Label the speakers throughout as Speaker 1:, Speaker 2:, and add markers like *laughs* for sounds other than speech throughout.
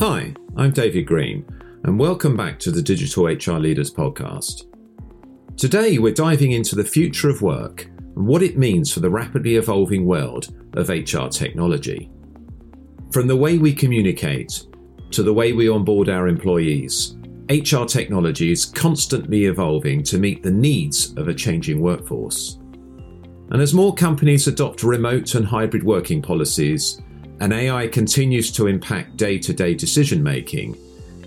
Speaker 1: Hi, I'm David Green, and welcome back to the Digital HR Leaders Podcast. Today, we're diving into the future of work and what it means for the rapidly evolving world of HR technology. From the way we communicate to the way we onboard our employees, HR technology is constantly evolving to meet the needs of a changing workforce. And as more companies adopt remote and hybrid working policies, and AI continues to impact day to day decision making,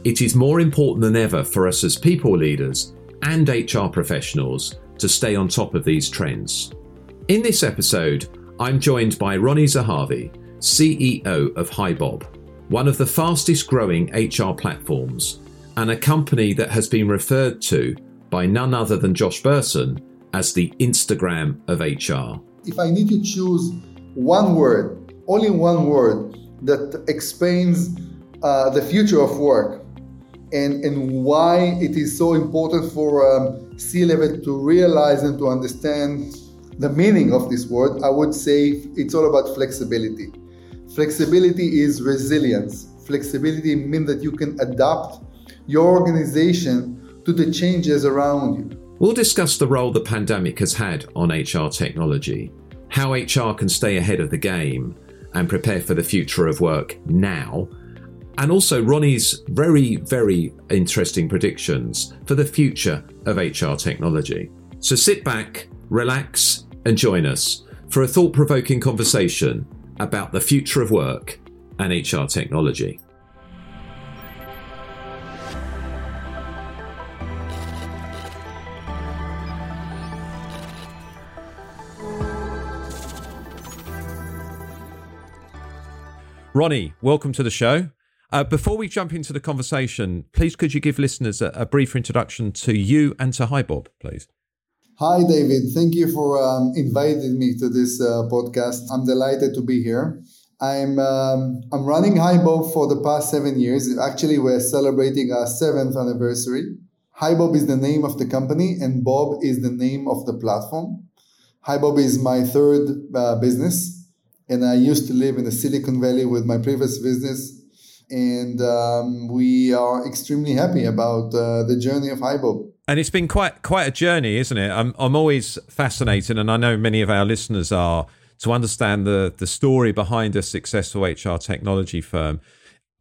Speaker 1: it is more important than ever for us as people leaders and HR professionals to stay on top of these trends. In this episode, I'm joined by Ronnie Zahavi, CEO of HiBob, one of the fastest growing HR platforms, and a company that has been referred to by none other than Josh Bersin as the Instagram of HR.
Speaker 2: If I need to choose one word only one word that explains uh, the future of work and, and why it is so important for um, C level to realize and to understand the meaning of this word, I would say it's all about flexibility. Flexibility is resilience. Flexibility means that you can adapt your organization to the changes around you.
Speaker 1: We'll discuss the role the pandemic has had on HR technology, how HR can stay ahead of the game, and prepare for the future of work now. And also Ronnie's very, very interesting predictions for the future of HR technology. So sit back, relax, and join us for a thought provoking conversation about the future of work and HR technology. Ronnie, welcome to the show. Uh, before we jump into the conversation, please could you give listeners a, a brief introduction to you and to HiBob, please?
Speaker 2: Hi, David. Thank you for um, inviting me to this uh, podcast. I'm delighted to be here. I'm um, I'm running HiBob for the past seven years. Actually, we're celebrating our seventh anniversary. HiBob is the name of the company, and Bob is the name of the platform. HiBob is my third uh, business and I used to live in the Silicon Valley with my previous business. And um, we are extremely happy about uh, the journey of HiBob.
Speaker 1: And it's been quite quite a journey, isn't it? I'm I'm always fascinated, and I know many of our listeners are to understand the the story behind a successful HR technology firm.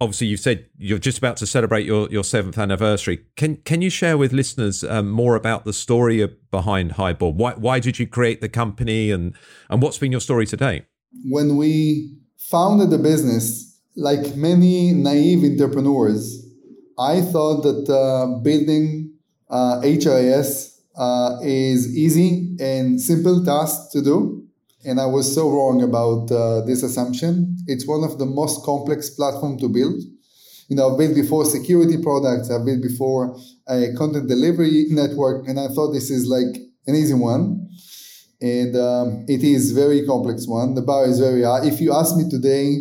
Speaker 1: Obviously, you've said you're just about to celebrate your, your seventh anniversary. Can can you share with listeners um, more about the story behind HiBob? Why why did you create the company, and and what's been your story today?
Speaker 2: When we founded the business, like many naive entrepreneurs, I thought that uh, building uh, HRIS uh, is easy and simple task to do. And I was so wrong about uh, this assumption. It's one of the most complex platform to build. You know, I've built before security products, I've built before a content delivery network, and I thought this is like an easy one and um, it is very complex one. The bar is very high. If you ask me today,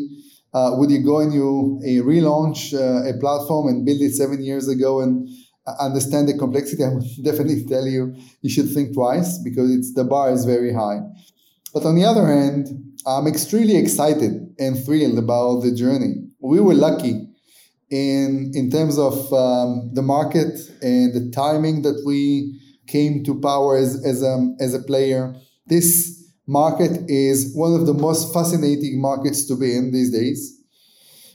Speaker 2: uh, would you go and you uh, relaunch uh, a platform and build it seven years ago and understand the complexity? *laughs* I would definitely tell you you should think twice because it's the bar is very high. But on the other hand, I'm extremely excited and thrilled about the journey. We were lucky in in terms of um, the market and the timing that we came to power as as a, as a player this market is one of the most fascinating markets to be in these days.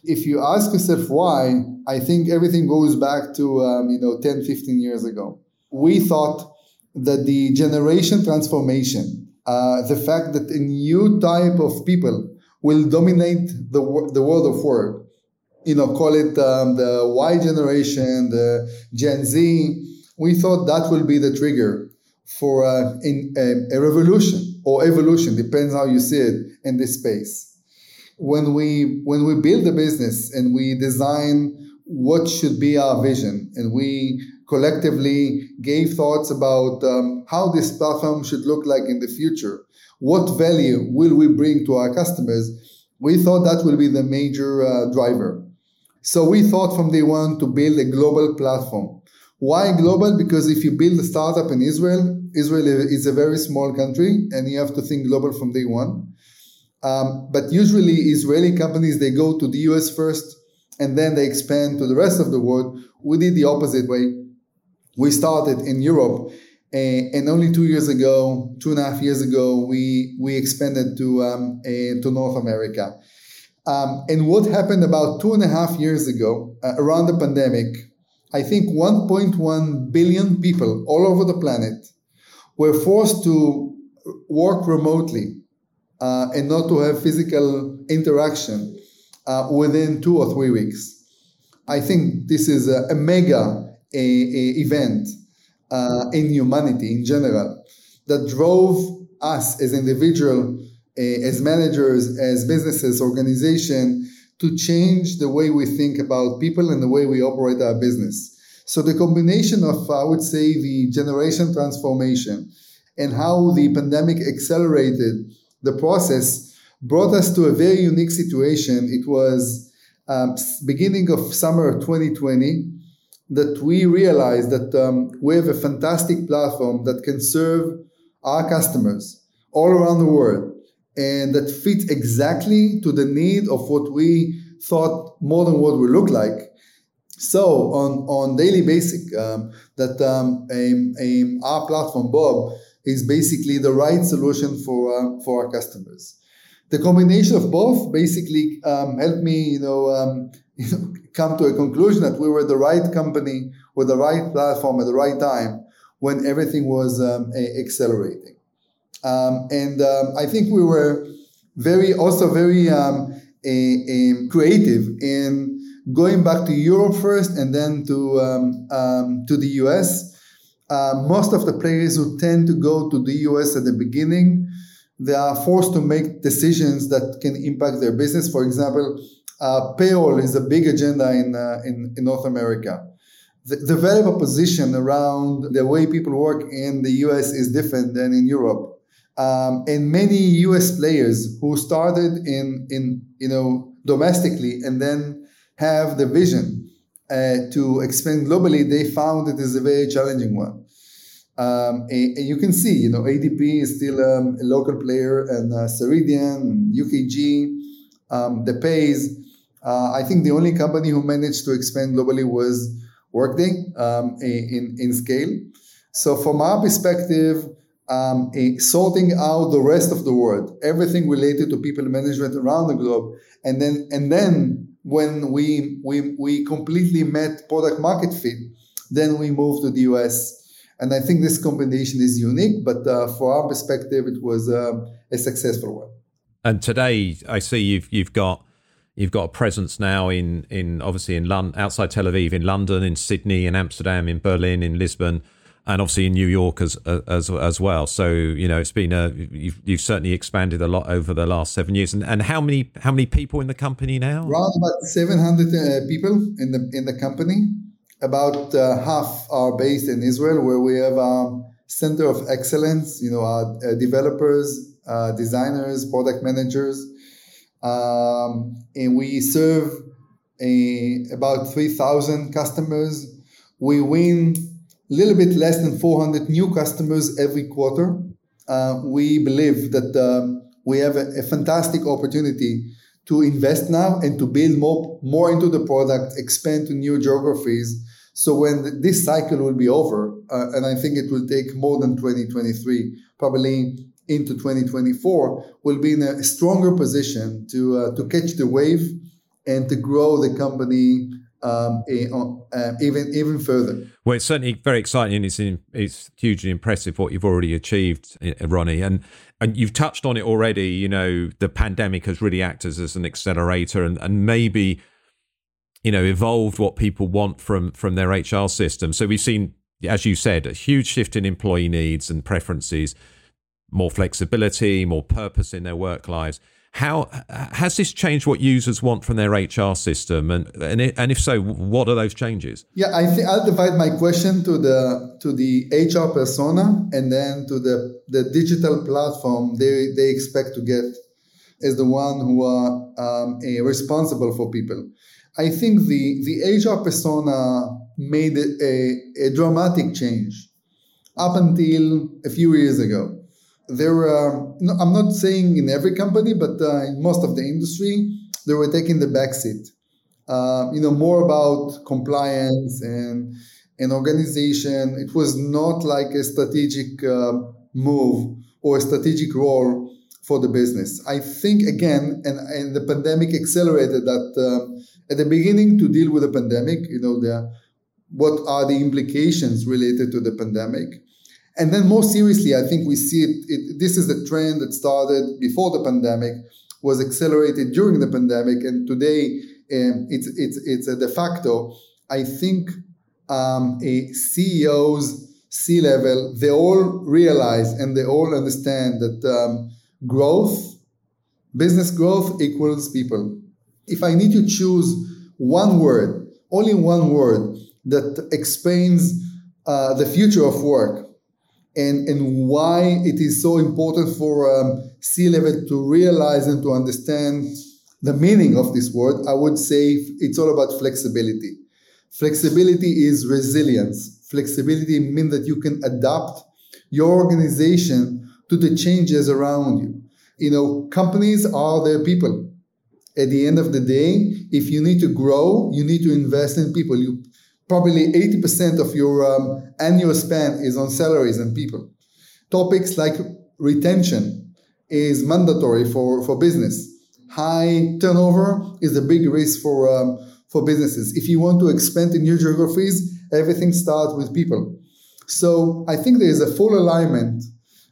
Speaker 2: If you ask yourself why, I think everything goes back to um, you know 10, 15 years ago. We thought that the generation transformation, uh, the fact that a new type of people will dominate the, the world of work, you know, call it um, the Y generation, the Gen Z, we thought that will be the trigger for a, in, a revolution or evolution, depends how you see it in this space. When we when we build a business and we design what should be our vision, and we collectively gave thoughts about um, how this platform should look like in the future, what value will we bring to our customers, we thought that will be the major uh, driver. So we thought from day one to build a global platform why global? Because if you build a startup in Israel, Israel is a very small country and you have to think global from day one. Um, but usually Israeli companies, they go to the US first and then they expand to the rest of the world. We did the opposite way. We started in Europe, and only two years ago, two and a half years ago, we we expanded to um, to North America. Um, and what happened about two and a half years ago, uh, around the pandemic, I think 1.1 billion people all over the planet were forced to work remotely uh, and not to have physical interaction uh, within two or three weeks. I think this is a, a mega a, a event uh, in humanity in general that drove us as individual, uh, as managers, as businesses, organization to change the way we think about people and the way we operate our business. So the combination of, I would say, the generation transformation and how the pandemic accelerated the process brought us to a very unique situation. It was um, beginning of summer 2020 that we realized that um, we have a fantastic platform that can serve our customers all around the world and that fits exactly to the need of what we thought modern world would look like. So on on daily basic, um, that um, our platform Bob is basically the right solution for uh, for our customers. The combination of both basically um, helped me, you know, um, *laughs* you know, come to a conclusion that we were the right company with the right platform at the right time when everything was accelerating. Um, and um, I think we were very, also very um, a, a creative in going back to Europe first and then to um, um, to the US. Uh, most of the players who tend to go to the US at the beginning, they are forced to make decisions that can impact their business. For example, uh, payroll is a big agenda in, uh, in, in North America. The, the value proposition around the way people work in the US is different than in Europe. Um, and many US players who started in, in you know domestically and then have the vision uh, to expand globally, they found it is a very challenging one. Um, and, and, you can see, you know, ADP is still um, a local player, and uh, Ceridian, UKG, um, the Pays. Uh, I think the only company who managed to expand globally was Workday um, in, in scale. So, from our perspective, um, sorting out the rest of the world, everything related to people management around the globe, and then and then when we, we, we completely met product market fit, then we moved to the US. And I think this combination is unique, but uh, for our perspective, it was uh, a successful one.
Speaker 1: And today, I see you've you've got you've got a presence now in in obviously in London, outside Tel Aviv, in London, in Sydney, in Amsterdam, in Berlin, in Lisbon and obviously in New York as as as well. So you know, it's been a you've, you've certainly expanded a lot over the last seven years. And, and how many how many people in the company now?
Speaker 2: Around about seven hundred uh, people in the in the company. About uh, half are based in Israel, where we have a center of excellence. You know, our uh, developers, uh, designers, product managers, um, and we serve a, about three thousand customers. We win a little bit less than 400 new customers every quarter. Uh, we believe that um, we have a, a, fantastic opportunity to invest now and to build more, more into the product, expand to new geographies. So when this cycle will be over, uh, and I think it will take more than 2023, probably into 2024, we'll be in a stronger position to uh, to catch the wave and to grow the company um, uh, even even further.
Speaker 1: Well, it's certainly very exciting. It's it's hugely impressive what you've already achieved, uh, Ronnie, and and you've touched on it already. You know, the pandemic has really acted as an accelerator, and and maybe you know evolved what people want from from their HR system. So we've seen, as you said, a huge shift in employee needs and preferences, more flexibility, more purpose in their work lives how has this changed what users want from their HR system, and and, it, and if so, what are those changes?
Speaker 2: Yeah, I think I'll divide my question to the to the HR persona and then to the the digital platform they they expect to get as the one who are um, responsible for people. I think the the HR persona made a, a dramatic change up until a few years ago there were, no, I'm not saying in every company, but uh, in most of the industry, they were taking the back seat. uh, you know, more about compliance and and organization. It was not like a strategic uh, move or a strategic role for the business. I think again, and, and the pandemic accelerated that. Uh, at the beginning, to deal with the pandemic, you know, the what are the implications related to the pandemic, and then more seriously, I think we see it, it. This is the trend that started before the pandemic, was accelerated during the pandemic, and today um, it's it's it's a de facto. I think um, a CEOs, C level, they all realize and they all understand that um, growth, business growth equals people. If I need to choose one word, only one word that explains uh, the future of work and, and why it is so important for um, C level to realize and to understand the meaning of this word, I would say it's all about flexibility. Flexibility is resilience. Flexibility means that you can adapt your organization to the changes around you. You know, companies are their people. At the end of the day, if you need to grow, you need to invest in people. You probably 80% of your um, annual spend is on salaries and people. Topics like retention is mandatory for, for business high turnover is a big risk for um, for businesses. If you want to expand in new geographies, everything starts with people. So I think there is a full alignment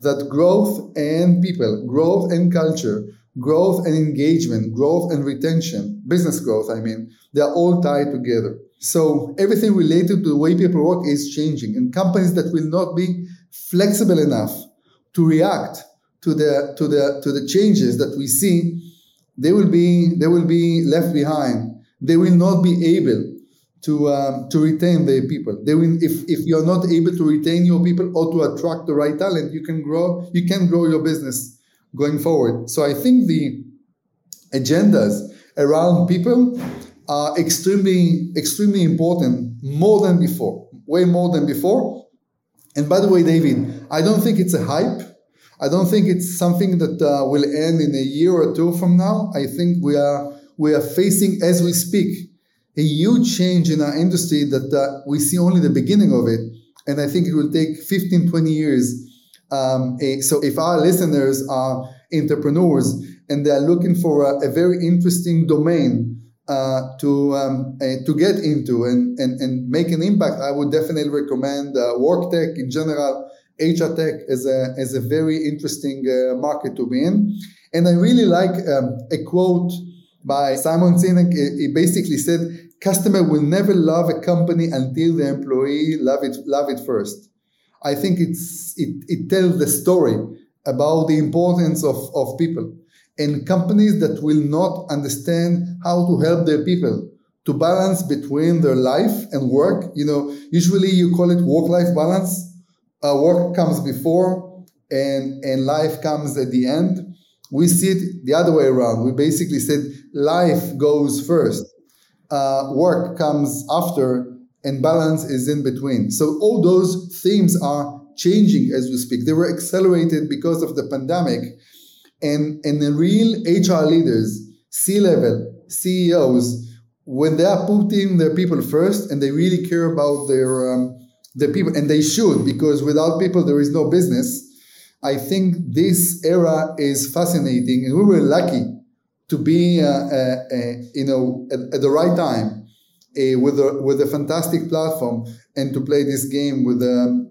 Speaker 2: that growth and people, growth and culture, growth and engagement, growth and retention, business growth, I mean, they're all tied together. So everything related to the way people work is changing, and companies that will not be flexible enough to react to the to the to the changes that we see they will be they will be left behind. They will not be able to um, to retain their people. They will if if you're not able to retain your people or to attract the right talent, you can grow you can grow your business going forward. So I think the agendas around people are extremely extremely important more than before, way more than before. And by the way, David, I don't think it's a hype. I don't think it's something that uh, will end in a year or two from now. I think we are we are facing as we speak a huge change in our industry that uh, we see only the beginning of it, and I think it will take 15, 20 years. Um, a, so if our listeners are entrepreneurs and they are looking for a, a very interesting domain uh, to um, uh, to get into and, and and make an impact, I would definitely recommend uh, WorkTech in general HR tech is a, is a very interesting uh, market to be in. And I really like um, a quote by Simon Sinek. He basically said, customer will never love a company until the employee love it, love it first. I think it's, it, it tells the story about the importance of, of people and companies that will not understand how to help their people. To balance between their life and work. You know, usually you call it work-life balance. Uh, work comes before and and life comes at the end. We see it the other way around. We basically said life goes first. Uh, work comes after and balance is in between. So all those themes are changing as we speak. They were accelerated because of the pandemic and and the real hr leaders c-level ceos when they are putting their people first and they really care about their um, the people, and they should, because without people there is no business. I think this era is fascinating, and we were lucky to be, uh, uh, uh, you know, at, at, the right time uh, with a with a fantastic platform and to play this game with um,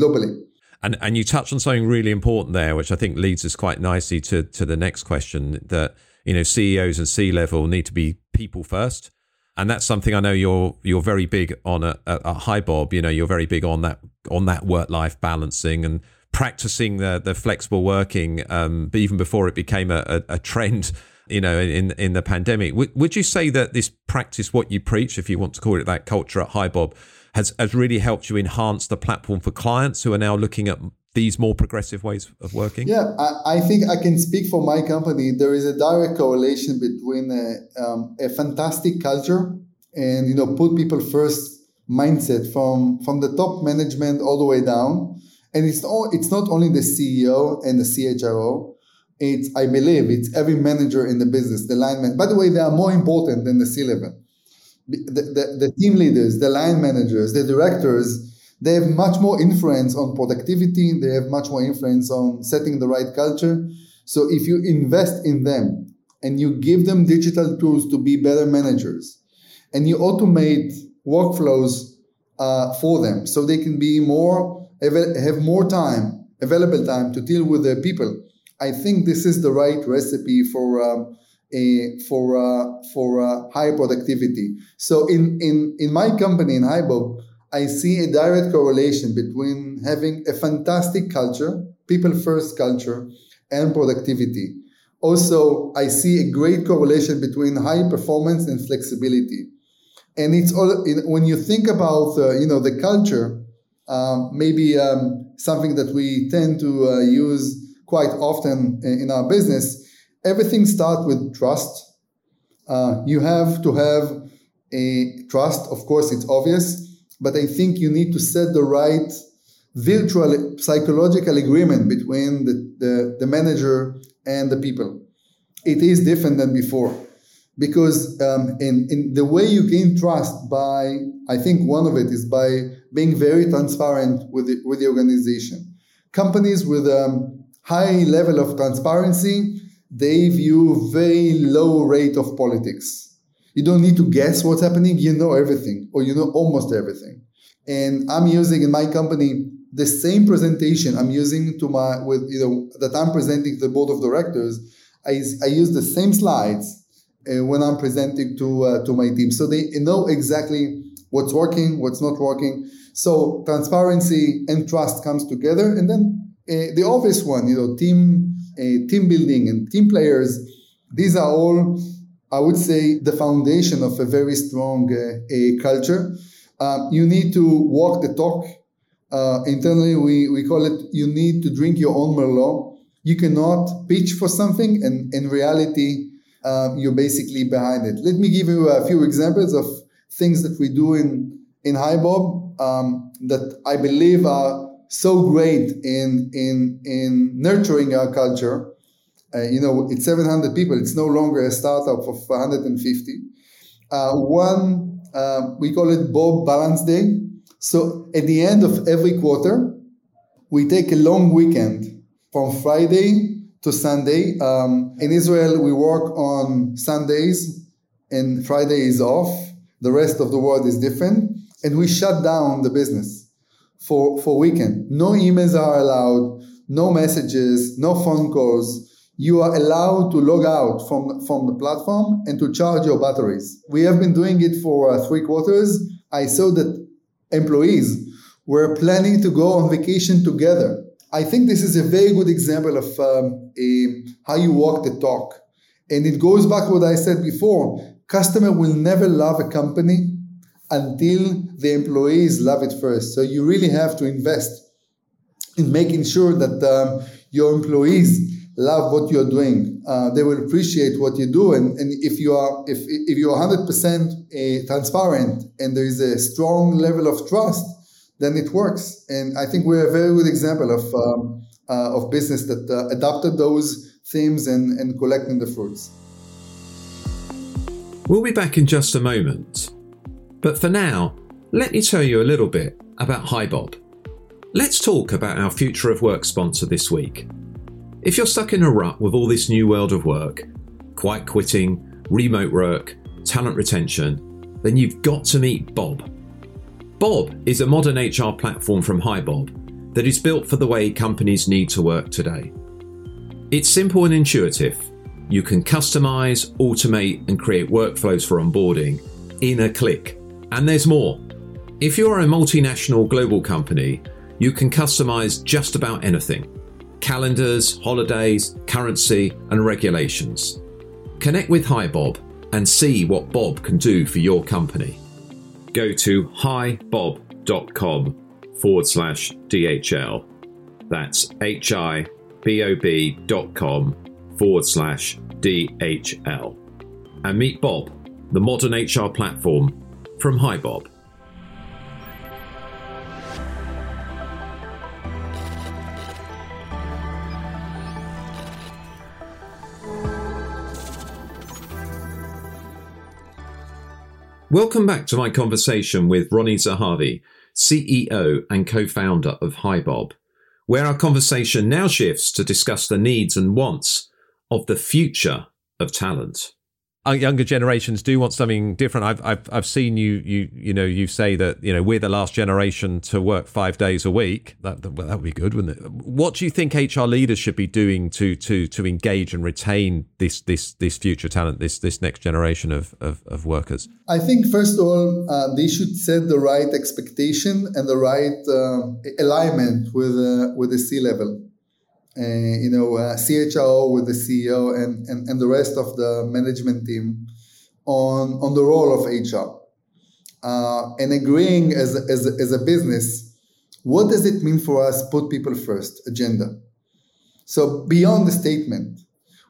Speaker 2: globally.
Speaker 1: And and you touched on something really important there, which I think leads us quite nicely to to the next question that you know CEOs and C level need to be people first and that's something I know you're you're very big on at, at, at HiBob. You know, you're very big on that on that work life balancing and practicing the the flexible working. Um, even before it became a, a, a trend, *laughs* you know, in in the pandemic, would you say that this practice, what you preach, if you want to call it that culture at HiBob, has has really helped you enhance the platform for clients who are now looking at these more progressive ways of working?
Speaker 2: Yeah, I, I, think I can speak for my company. There is a direct correlation between a, um, a fantastic culture and you know put people first mindset from from the top management all the way down. And it's all it's not only the CEO and the CHRO, it's I believe it's every manager in the business, the line man. By the way, they are more important than the C level. The, the, the team leaders, the line managers, the directors, they have much more influence on productivity. They have much more influence on setting the right culture. So if you invest in them and you give them digital tools to be better managers, and you automate workflows uh, for them, so they can be more have more time, available time to deal with their people I think this is the right recipe for um, for uh, for uh, high productivity. So in in in my company in HiBob, I see a direct correlation between having a fantastic culture, people first culture, and productivity. Also, I see a great correlation between high performance and flexibility. And it's all when you think about uh, you know the culture, um, maybe um, something that we tend to uh, use quite often in our business, everything starts with trust. Uh, you have to have a trust. Of course, it's obvious, but I think you need to set the right virtual psychological agreement between the, the, the manager and the people. It is different than before because um, in, in the way you gain trust by, I think one of it is by being very transparent with the, with the organization. Companies with um, high level of transparency, they view very low rate of politics. You don't need to guess what's happening, you know everything, or you know almost everything. And I'm using in my company the same presentation I'm using to my with you know that I'm presenting to the board of directors. I, I use the same slides uh, when I'm presenting to uh, to my team, so they know exactly what's working, what's not working. So transparency and trust comes together, and then uh, the obvious one, you know, team team building and team players. These are all, I would say, the foundation of a very strong uh, culture. Um, you need to walk the talk. Uh, internally, we, we call it you need to drink your own Merlot. You cannot pitch for something, and in reality, um, you're basically behind it. Let me give you a few examples of things that we do in in HiBob um, that I believe are so great in in in nurturing our culture. Uh, you know, it's 700 people. It's no longer a startup of 150. Uh, one, uh, we call it Bob Balance Day. So at the end of every quarter, we take a long weekend from Friday to Sunday. Um, in Israel, we work on Sundays and Friday is off. The rest of the world is different. And we shut down the business for, for weekend. No emails are allowed, no messages, no phone calls. You are allowed to log out from, from the platform and to charge your batteries. We have been doing it for uh, three quarters. I saw that employees were planning to go on vacation together. I think this is a very good example of um, a, how you walk the talk. And it goes back to what I said before. Customer will never love a company until the employees love it first. So you really have to invest in making sure that um, your employees love what you're doing. Uh, they will appreciate what you do, and, and if you are if if you're 100 percent uh, transparent and there is a strong level of trust, then it works. And I think we're a very good example of um, uh, of business that uh, adopted those themes and and collecting the fruits.
Speaker 1: We'll be back in just a moment. But for now, let me tell you a little bit about HiBob. Let's talk about our Future of Work sponsor this week. If you're stuck in a rut with all this new world of work, quiet quitting, remote work, talent retention, then you've got to meet Bob. Bob is a modern HR platform from HiBob that is built for the way companies need to work today. It's simple and intuitive. You can customize, automate, and create workflows for onboarding in a click. And there's more. If you're a multinational global company, you can customize just about anything calendars, holidays, currency, and regulations. Connect with HiBob and see what Bob can do for your company. Go to hibob.com forward slash DHL. That's H I B O B dot com forward slash DHL. And meet Bob, the modern HR platform from HiBob. Welcome back to my conversation with Ronnie Zahavi, CEO and co founder of HiBob, where our conversation now shifts to discuss the needs and wants of the future of talent
Speaker 3: younger generations do want something different. I've, I've I've seen you you you know you say that you know we're the last generation to work five days a week. That well, that would be good, wouldn't it? What do you think HR leaders should be doing to to to engage and retain this this this future talent, this this next generation of of, of workers?
Speaker 2: I think first of all uh, they should set the right expectation and the right uh, alignment with uh, with the C level. Uh, you know, uh, CHRO with the CEO and, and, and the rest of the management team on, on the role of HR. Uh, and agreeing as, as, as a business, what does it mean for us put people first agenda? So beyond the statement,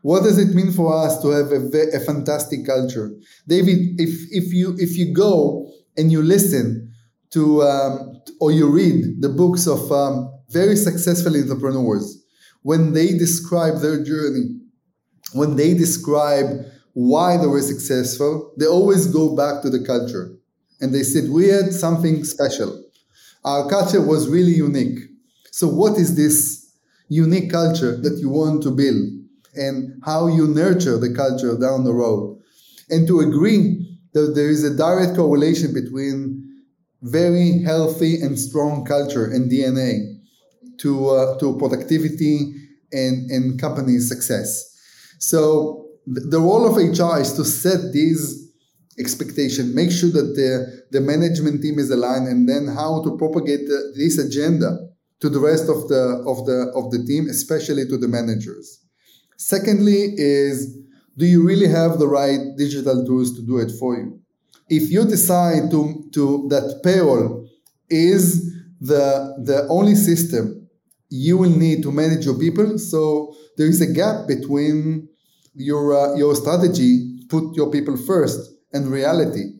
Speaker 2: what does it mean for us to have a, a fantastic culture? David, if, if, you, if you go and you listen to um, or you read the books of um, very successful entrepreneurs, when they describe their journey, when they describe why they were successful, they always go back to the culture. And they said, We had something special. Our culture was really unique. So, what is this unique culture that you want to build? And how you nurture the culture down the road? And to agree that there is a direct correlation between very healthy and strong culture and DNA to uh, to productivity and and company success. So the role of HR is to set these expectations, make sure that the the management team is aligned, and then how to propagate the, this agenda to the rest of the of the of the team, especially to the managers. Secondly, is do you really have the right digital tools to do it for you? If you decide to, to that payroll is the, the only system you will need to manage your people. So there is a gap between your uh, your strategy, put your people first, and reality.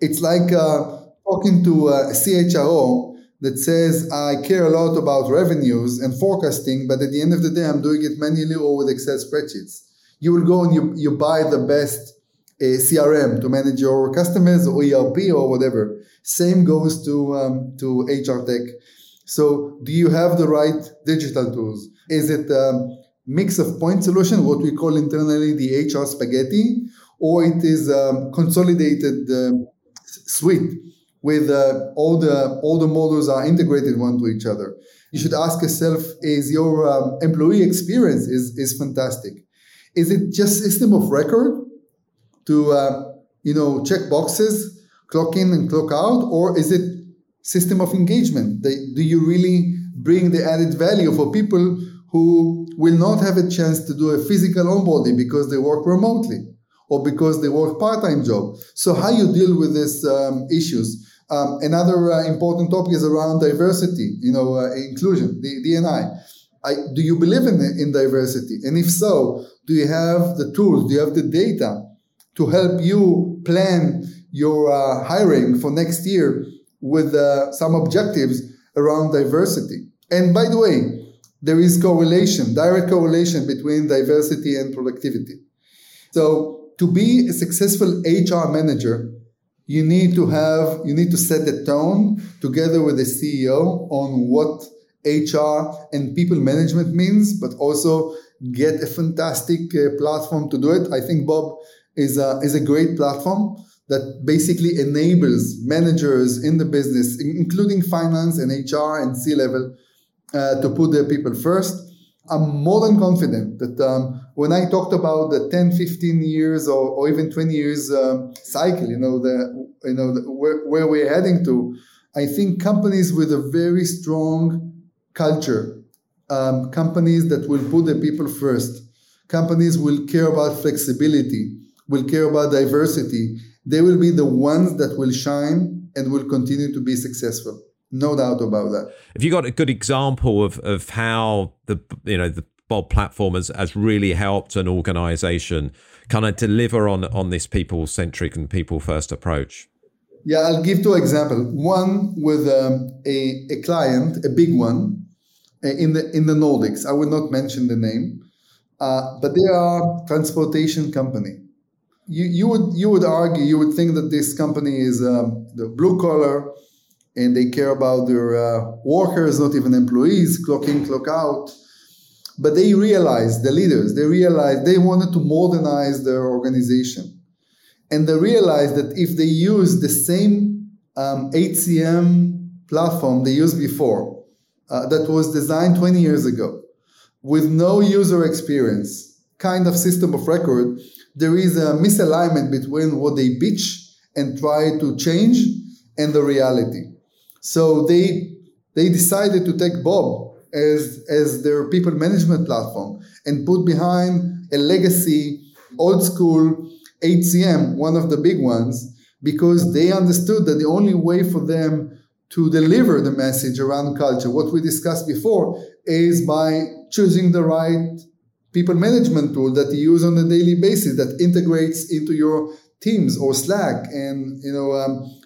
Speaker 2: It's like uh, talking to a CHRO that says, I care a lot about revenues and forecasting, but at the end of the day, I'm doing it manually or with Excel spreadsheets. You will go and you, you buy the best uh, CRM to manage your customers or ERP or whatever. Same goes to, um, to HR tech. So, do you have the right digital tools? Is it a mix of point solution, what we call internally the HR spaghetti, or it is a consolidated um, suite with uh, all the all the models are integrated one to each other? You should ask yourself: Is your um, employee experience is is fantastic? Is it just system of record to uh, you know check boxes, clock in and clock out, or is it system of engagement? do you really bring the added value for people who will not have a chance to do a physical onboarding because they work remotely or because they work part-time job? So how you deal with these um, issues? Um, another uh, important topic is around diversity, you know, uh, inclusion, the DNI. I, do you believe in, in diversity? And if so, do you have the tools? Do you have the data to help you plan your uh, hiring for next year with uh, some objectives around diversity. And by the way, there is correlation, direct correlation between diversity and productivity. So to be a successful HR manager, you need to have, you need to set the tone together with the CEO on what HR and people management means, but also get a fantastic uh, platform to do it. I think Bob is a, is a great platform that basically enables managers in the business, including finance and HR and C level, uh, to put their people first. I'm more than confident that um, when I talked about the 10, 15 years or, or even 20 years um, cycle, you know, the, you know the, where, where we're heading to, I think companies with a very strong culture, um, companies that will put the people first, companies will care about flexibility, will care about diversity, they will be the ones that will shine and will continue to be successful. No doubt about that.
Speaker 3: Have you got a good example of, of how the you know the Bob platform has, has really helped an organization kind of deliver on on this people centric and people first approach?
Speaker 2: Yeah, I'll give two examples. One with um, a, a client, a big one, uh, in the in the Nordics. I will not mention the name, uh, but they are transportation company you, you would you would argue you would think that this company is um, the blue collar and they care about their uh, workers, not even employees, clock in, clock out. But they realized, the leaders, they realized they wanted to modernize their organization. And they realized that if they use the same um, HCM platform they used before, uh, that was designed 20 years ago, with no user experience, kind of system of record, there is a misalignment between what they pitch and try to change and the reality. So they they decided to take Bob as as their people management platform and put behind a legacy old school HCM, one of the big ones, because they understood that the only way for them to deliver the message around culture, what we discussed before, is by choosing the right people management tool that you use on a daily basis that integrates into your Teams or Slack and you know um,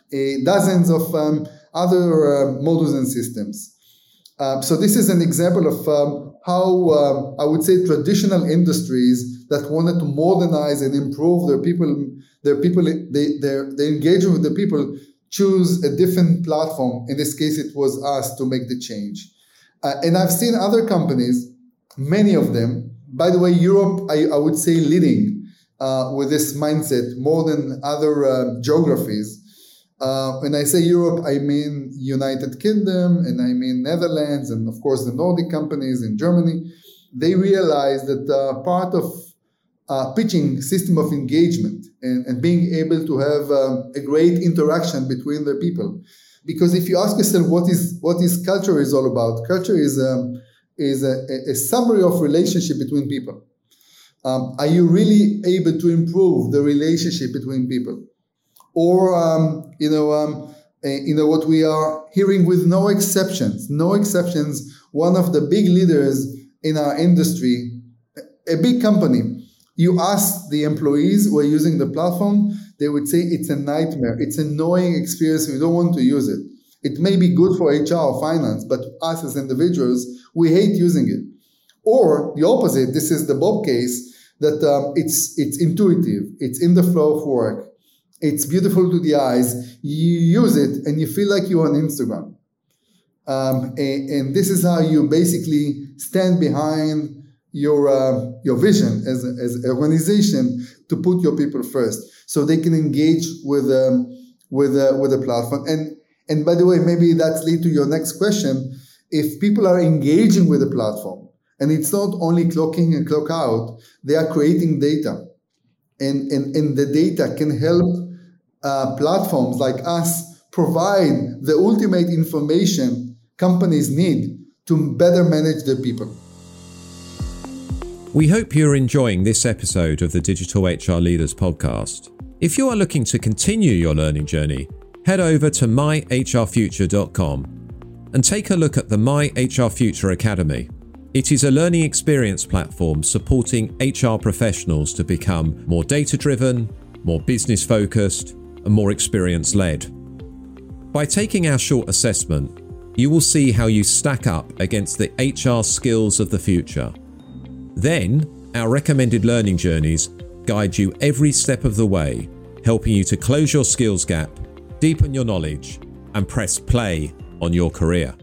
Speaker 2: dozens of um, other uh, models and systems. Uh, so this is an example of um, how um, I would say traditional industries that wanted to modernize and improve their people, their people, they, their, their engagement with the people choose a different platform. In this case, it was us to make the change. Uh, and I've seen other companies, many of them. By the way, Europe, I, I would say, leading uh, with this mindset more than other uh, geographies. Uh, when I say Europe, I mean United Kingdom and I mean Netherlands and of course the Nordic companies in Germany. They realize that uh, part of uh, pitching system of engagement and, and being able to have um, a great interaction between the people. Because if you ask yourself what is what is culture is all about, culture is um, is a, a, summary of relationship between people. Um, are you really able to improve the relationship between people? or um, you know, um, uh, you know what we are hearing with no exceptions, no exceptions. One of the big leaders in our industry, a big company. You ask the employees who are using the platform, they would say it's a nightmare. It's an annoying experience. We don't want to use it. It may be good for HR or finance, but us as individuals, we hate using it. Or the opposite. This is the Bob case that um, it's it's intuitive. It's in the flow of work. It's beautiful to the eyes. You use it and you feel like you're on Instagram. Um, and, and, this is how you basically stand behind your uh, your vision as, as an organization to put your people first, so they can engage with um, with uh, with the platform. And and by the way, maybe that's lead to your next question. If people are engaging with the platform, and it's not only clocking and clock out, they are creating data, and and, and the data can help uh, platforms like us provide the ultimate information companies need to better manage their people.
Speaker 1: We hope you're enjoying this episode of the Digital HR Leaders podcast. If you are looking to continue your learning journey, head over to myhrfuture.com and take a look at the My HR Future Academy. It is a learning experience platform supporting HR professionals to become more data driven, more business focused, and more experience led. By taking our short assessment, you will see how you stack up against the HR skills of the future. Then, our recommended learning journeys guide you every step of the way, helping you to close your skills gap, deepen your knowledge, and press play on your career.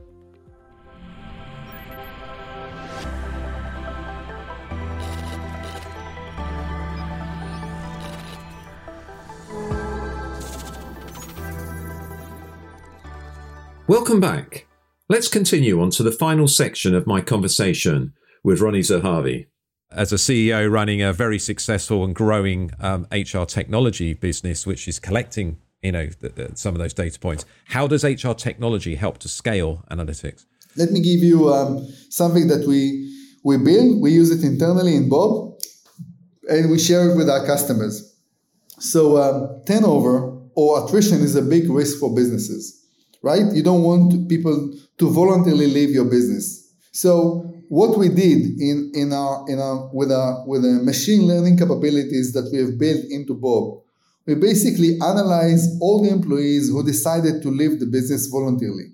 Speaker 1: Welcome back. Let's continue on to the final section of my conversation with Ronnie Zahavi.
Speaker 3: As a CEO running a very successful and growing um, HR technology business, which is collecting, you know, the, the, some of those data points, how does HR technology help to scale analytics?
Speaker 2: Let me give you um, something that we we build. We use it internally in Bob, and we share it with our customers. So um, turnover or attrition is a big risk for businesses right? You don't want people to voluntarily leave your business. So what we did in, in our in our with our with the machine learning capabilities that we have built into Bob, we basically analyze all the employees who decided to leave the business voluntarily,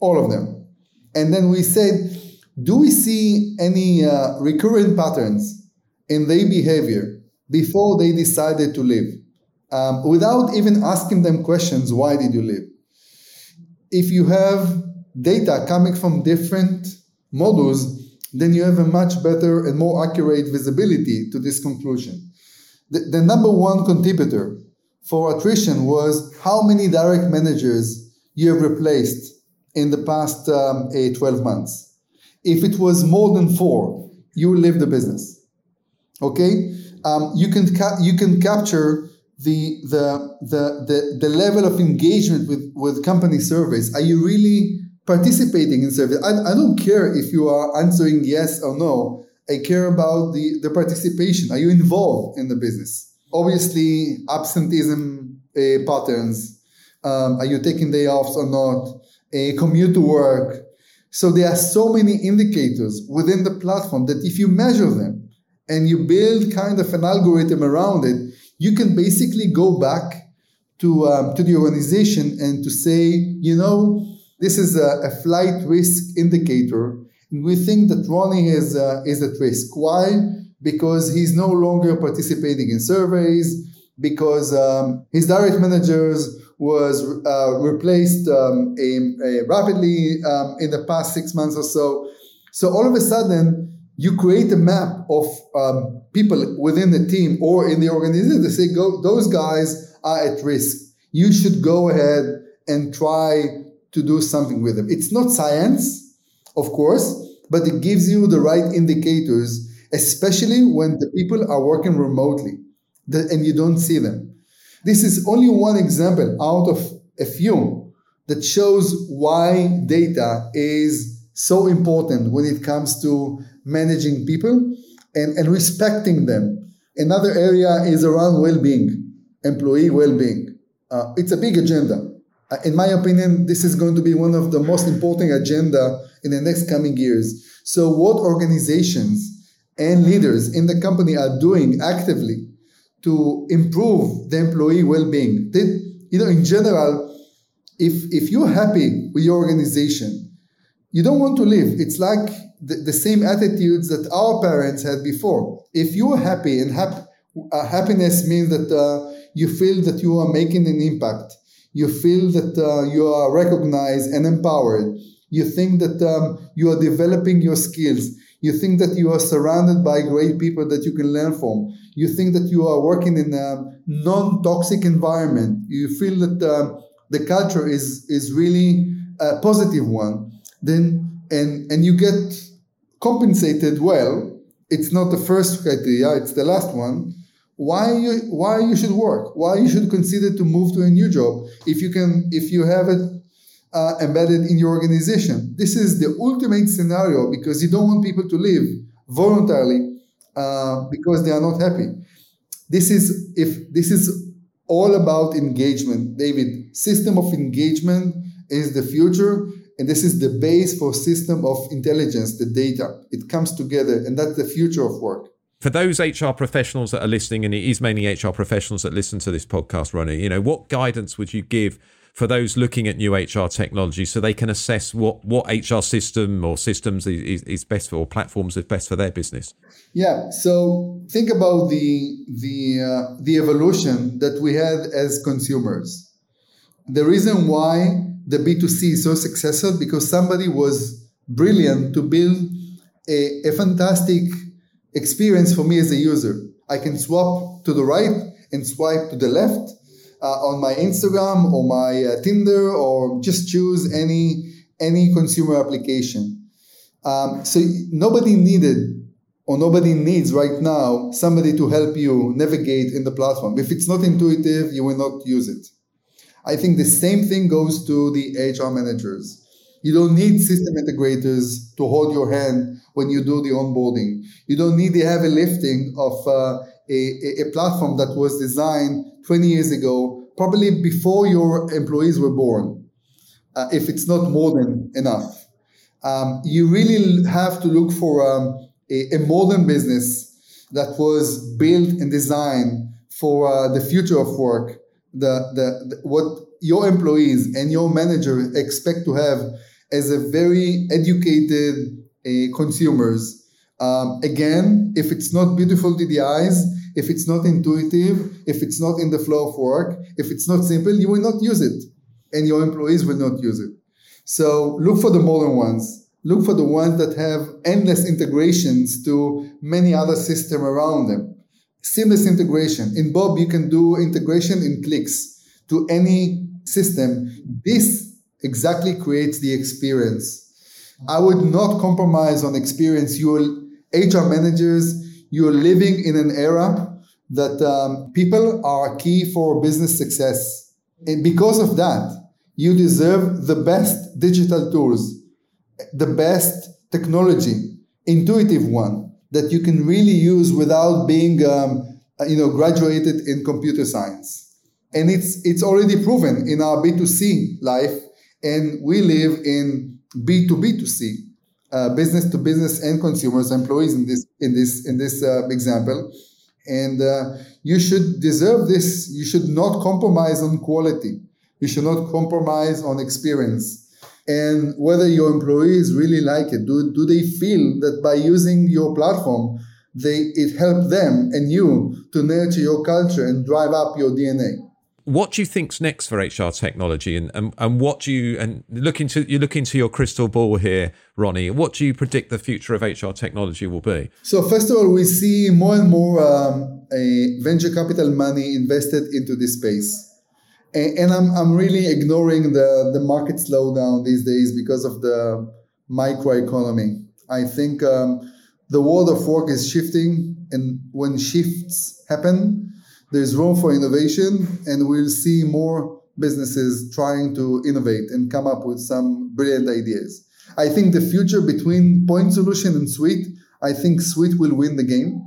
Speaker 2: all of them, and then we said, do we see any uh, recurrent patterns in their behavior before they decided to leave, um, without even asking them questions. Why did you leave? If you have data coming from different models, then you have a much better and more accurate visibility to this conclusion. The, the number one contributor for attrition was how many direct managers you have replaced in the past um, 12 months. If it was more than four, you leave the business. Okay, um, you can ca- you can capture the, the the the the level of engagement with with company surveys. Are you really participating in surveys? I, I don't care if you are answering yes or no. I care about the the participation. Are you involved in the business? Obviously, absenteeism uh, patterns. Um, are you taking day offs or not? A commute to work. So there are so many indicators within the platform that if you measure them and you build kind of an algorithm around it, you can basically go back to um, to the organization and to say, you know, this is a, a flight risk indicator. We think that Ronnie is uh, is at risk. Why? Because he's no longer participating in surveys. Because um, his direct managers was uh, replaced um, a, a rapidly um, in the past six months or so. So all of a sudden, you create a map of um, people within the team or in the organization to say, go, those guys are at risk. You should go ahead and try to do something with them. It's not science, of course, but it gives you the right indicators, especially when the people are working remotely and you don't see them. This is only one example out of a few that shows why data is so important when it comes to managing people and, and respecting them. Another area is around well being, employee well being. Uh, it's a big agenda. Uh, in my opinion, this is going to be one of the most important agenda in the next coming years. So, what organizations and leaders in the company are doing actively to improve the employee well-being. They, you know, in general, if if you're happy with your organization, you don't want to leave. It's like the, the same attitudes that our parents had before. If you're happy and happy, uh, happiness means that uh, you feel that you are making an impact. You feel that uh, you are recognized and empowered. You think that um, you are developing your skills. You think that you are surrounded by great people that you can learn from. You think that you are working in a non toxic environment. You feel that uh, the culture is, is really a positive one. Then, and, and you get compensated well. It's not the first criteria, it's the last one. Why you why you should work? Why you should consider to move to a new job if you can if you have it uh, embedded in your organization. This is the ultimate scenario because you don't want people to leave voluntarily uh, because they are not happy. This is if this is all about engagement, David. System of engagement is the future, and this is the base for system of intelligence, the data. It comes together, and that's the future of work
Speaker 3: for those HR professionals that are listening, and it is mainly HR professionals that listen to this podcast, Ronnie, you know, what guidance would you give for those looking at new HR technology so they can assess what, what HR system or systems is, is best for or platforms is best for their business?
Speaker 2: Yeah, so think about the the uh, the evolution that we had as consumers. The reason why the B2C is so successful because somebody was brilliant to build a, a fantastic experience for me as a user. I can swap to the right and swipe to the left uh, on my Instagram or my uh, Tinder or just choose any any consumer application. Um, so nobody needed or nobody needs right now somebody to help you navigate in the platform. If it's not intuitive, you will not use it. I think the same thing goes to the HR managers. You don't need system integrators to hold your hand when you do the onboarding. You don't need the heavy lifting of uh, a, a platform that was designed 20 years ago, probably before your employees were born, uh, if it's not more than enough. Um, you really have to look for um, a, a, modern business that was built and designed for uh, the future of work, the, the, the, what your employees and your manager expect to have as a very educated uh, consumers. Um, again, if it's not beautiful to the eyes, if it's not intuitive, if it's not in the flow of work, if it's not simple, you will not use it and your employees will not use it. So look for the modern ones. Look for the ones that have endless integrations to many other systems around them. Seamless integration. In Bob, you can do integration in clicks to any system. This exactly creates the experience. I would not compromise on experience. You're HR managers, you're living in an era that um, people are key for business success. And because of that, you deserve the best digital tools, the best technology, intuitive one that you can really use without being, um, you know, graduated in computer science. And it's it's already proven in our B2C life, and we live in B2B2C, uh, business to business and consumers, employees in this in this in this uh, example. And uh, you should deserve this. You should not compromise on quality. You should not compromise on experience. And whether your employees really like it, do, do they feel that by using your platform, they it helped them and you to nurture your culture and drive up your DNA?
Speaker 3: What do you think's next for HR technology, and, and, and what do you and look into you look into your crystal ball here, Ronnie? What do you predict the future of HR technology will be?
Speaker 2: So first of all, we see more and more um, venture capital money invested into this space and, and I'm, I'm really ignoring the, the market slowdown these days because of the microeconomy. I think um, the world of work is shifting, and when shifts happen, there's room for innovation, and we'll see more businesses trying to innovate and come up with some brilliant ideas. I think the future between point solution and suite, I think suite will win the game.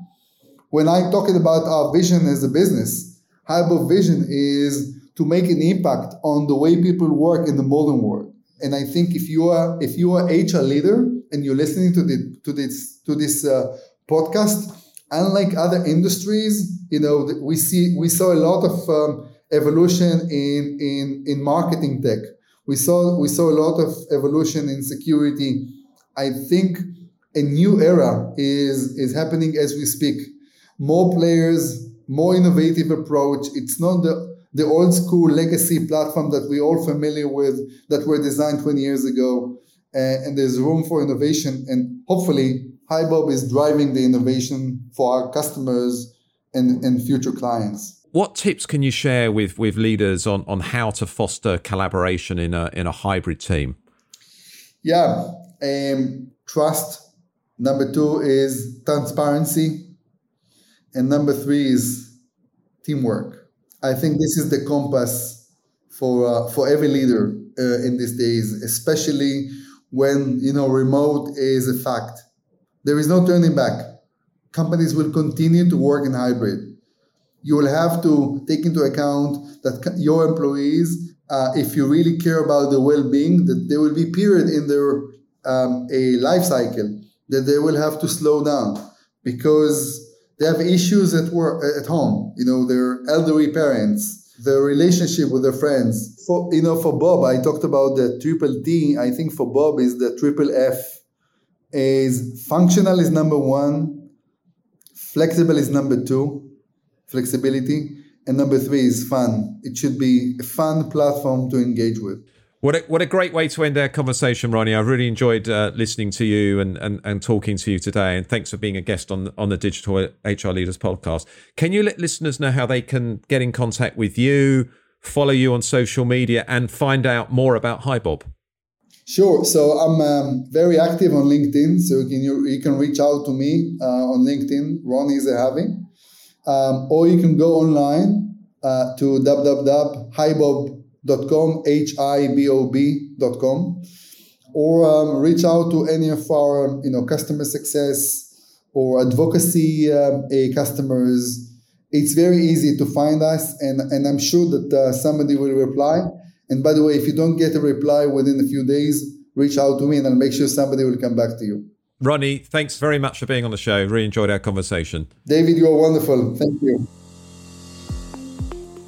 Speaker 2: When I'm talking about our vision as a business, HiBob vision is to make an impact on the way people work in the modern world. And I think if you are if you are HR leader and you're listening to the to this to this uh, podcast, unlike other industries, you know we see we saw a lot of um, evolution in in in marketing tech. We saw we saw a lot of evolution in security. I think a new era is is happening as we speak. More players, more innovative approach. It's not the the old school legacy platform that we're all familiar with that were designed 20 years ago. Uh, and there's room for innovation. And hopefully, HiBob is driving the innovation for our customers and, and future clients.
Speaker 3: What tips can you share with, with leaders on, on how to foster collaboration in a, in a hybrid team?
Speaker 2: Yeah, um, trust. Number two is transparency. And number three is teamwork. I think this is the compass for uh, for every leader uh, in these days, especially when you know remote is a fact. There is no turning back. Companies will continue to work in hybrid. You will have to take into account that your employees, uh, if you really care about the well-being, that there will be period in their um, a life cycle that they will have to slow down because they have issues at work at home you know their elderly parents their relationship with their friends for you know for bob i talked about the triple t i think for bob is the triple f is functional is number one flexible is number two flexibility and number three is fun it should be a fun platform to engage with
Speaker 3: what a, what a great way to end our conversation, Ronnie. I've really enjoyed uh, listening to you and, and, and talking to you today. And thanks for being a guest on, on the Digital HR Leaders podcast. Can you let listeners know how they can get in contact with you, follow you on social media, and find out more about HiBob?
Speaker 2: Sure. So I'm um, very active on LinkedIn. So you can, you, you can reach out to me uh, on LinkedIn, Ronnie Zehavi. Um, or you can go online uh, to www.hibob.com hibob.com, or um, reach out to any of our you know customer success or advocacy um, customers. It's very easy to find us, and, and I'm sure that uh, somebody will reply. And by the way, if you don't get a reply within a few days, reach out to me, and I'll make sure somebody will come back to you.
Speaker 3: Ronnie, thanks very much for being on the show. Really enjoyed our conversation.
Speaker 2: David, you are wonderful. Thank you.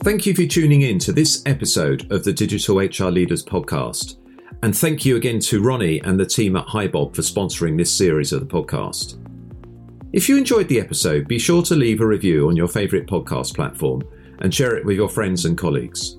Speaker 1: Thank you for tuning in to this episode of the Digital HR Leaders podcast. And thank you again to Ronnie and the team at HiBob for sponsoring this series of the podcast. If you enjoyed the episode, be sure to leave a review on your favourite podcast platform and share it with your friends and colleagues.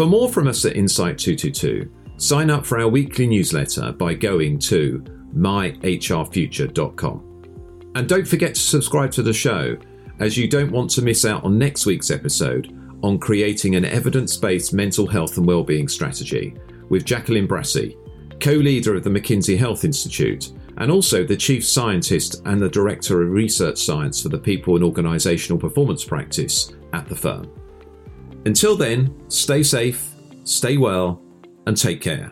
Speaker 1: For more from us at Insight 222, sign up for our weekly newsletter by going to myhrfuture.com. And don't forget to subscribe to the show, as you don't want to miss out on next week's episode on creating an evidence based mental health and wellbeing strategy with Jacqueline Brassey, co leader of the McKinsey Health Institute, and also the chief scientist and the director of research science for the people and organisational performance practice at the firm. Until then, stay safe, stay well, and take care.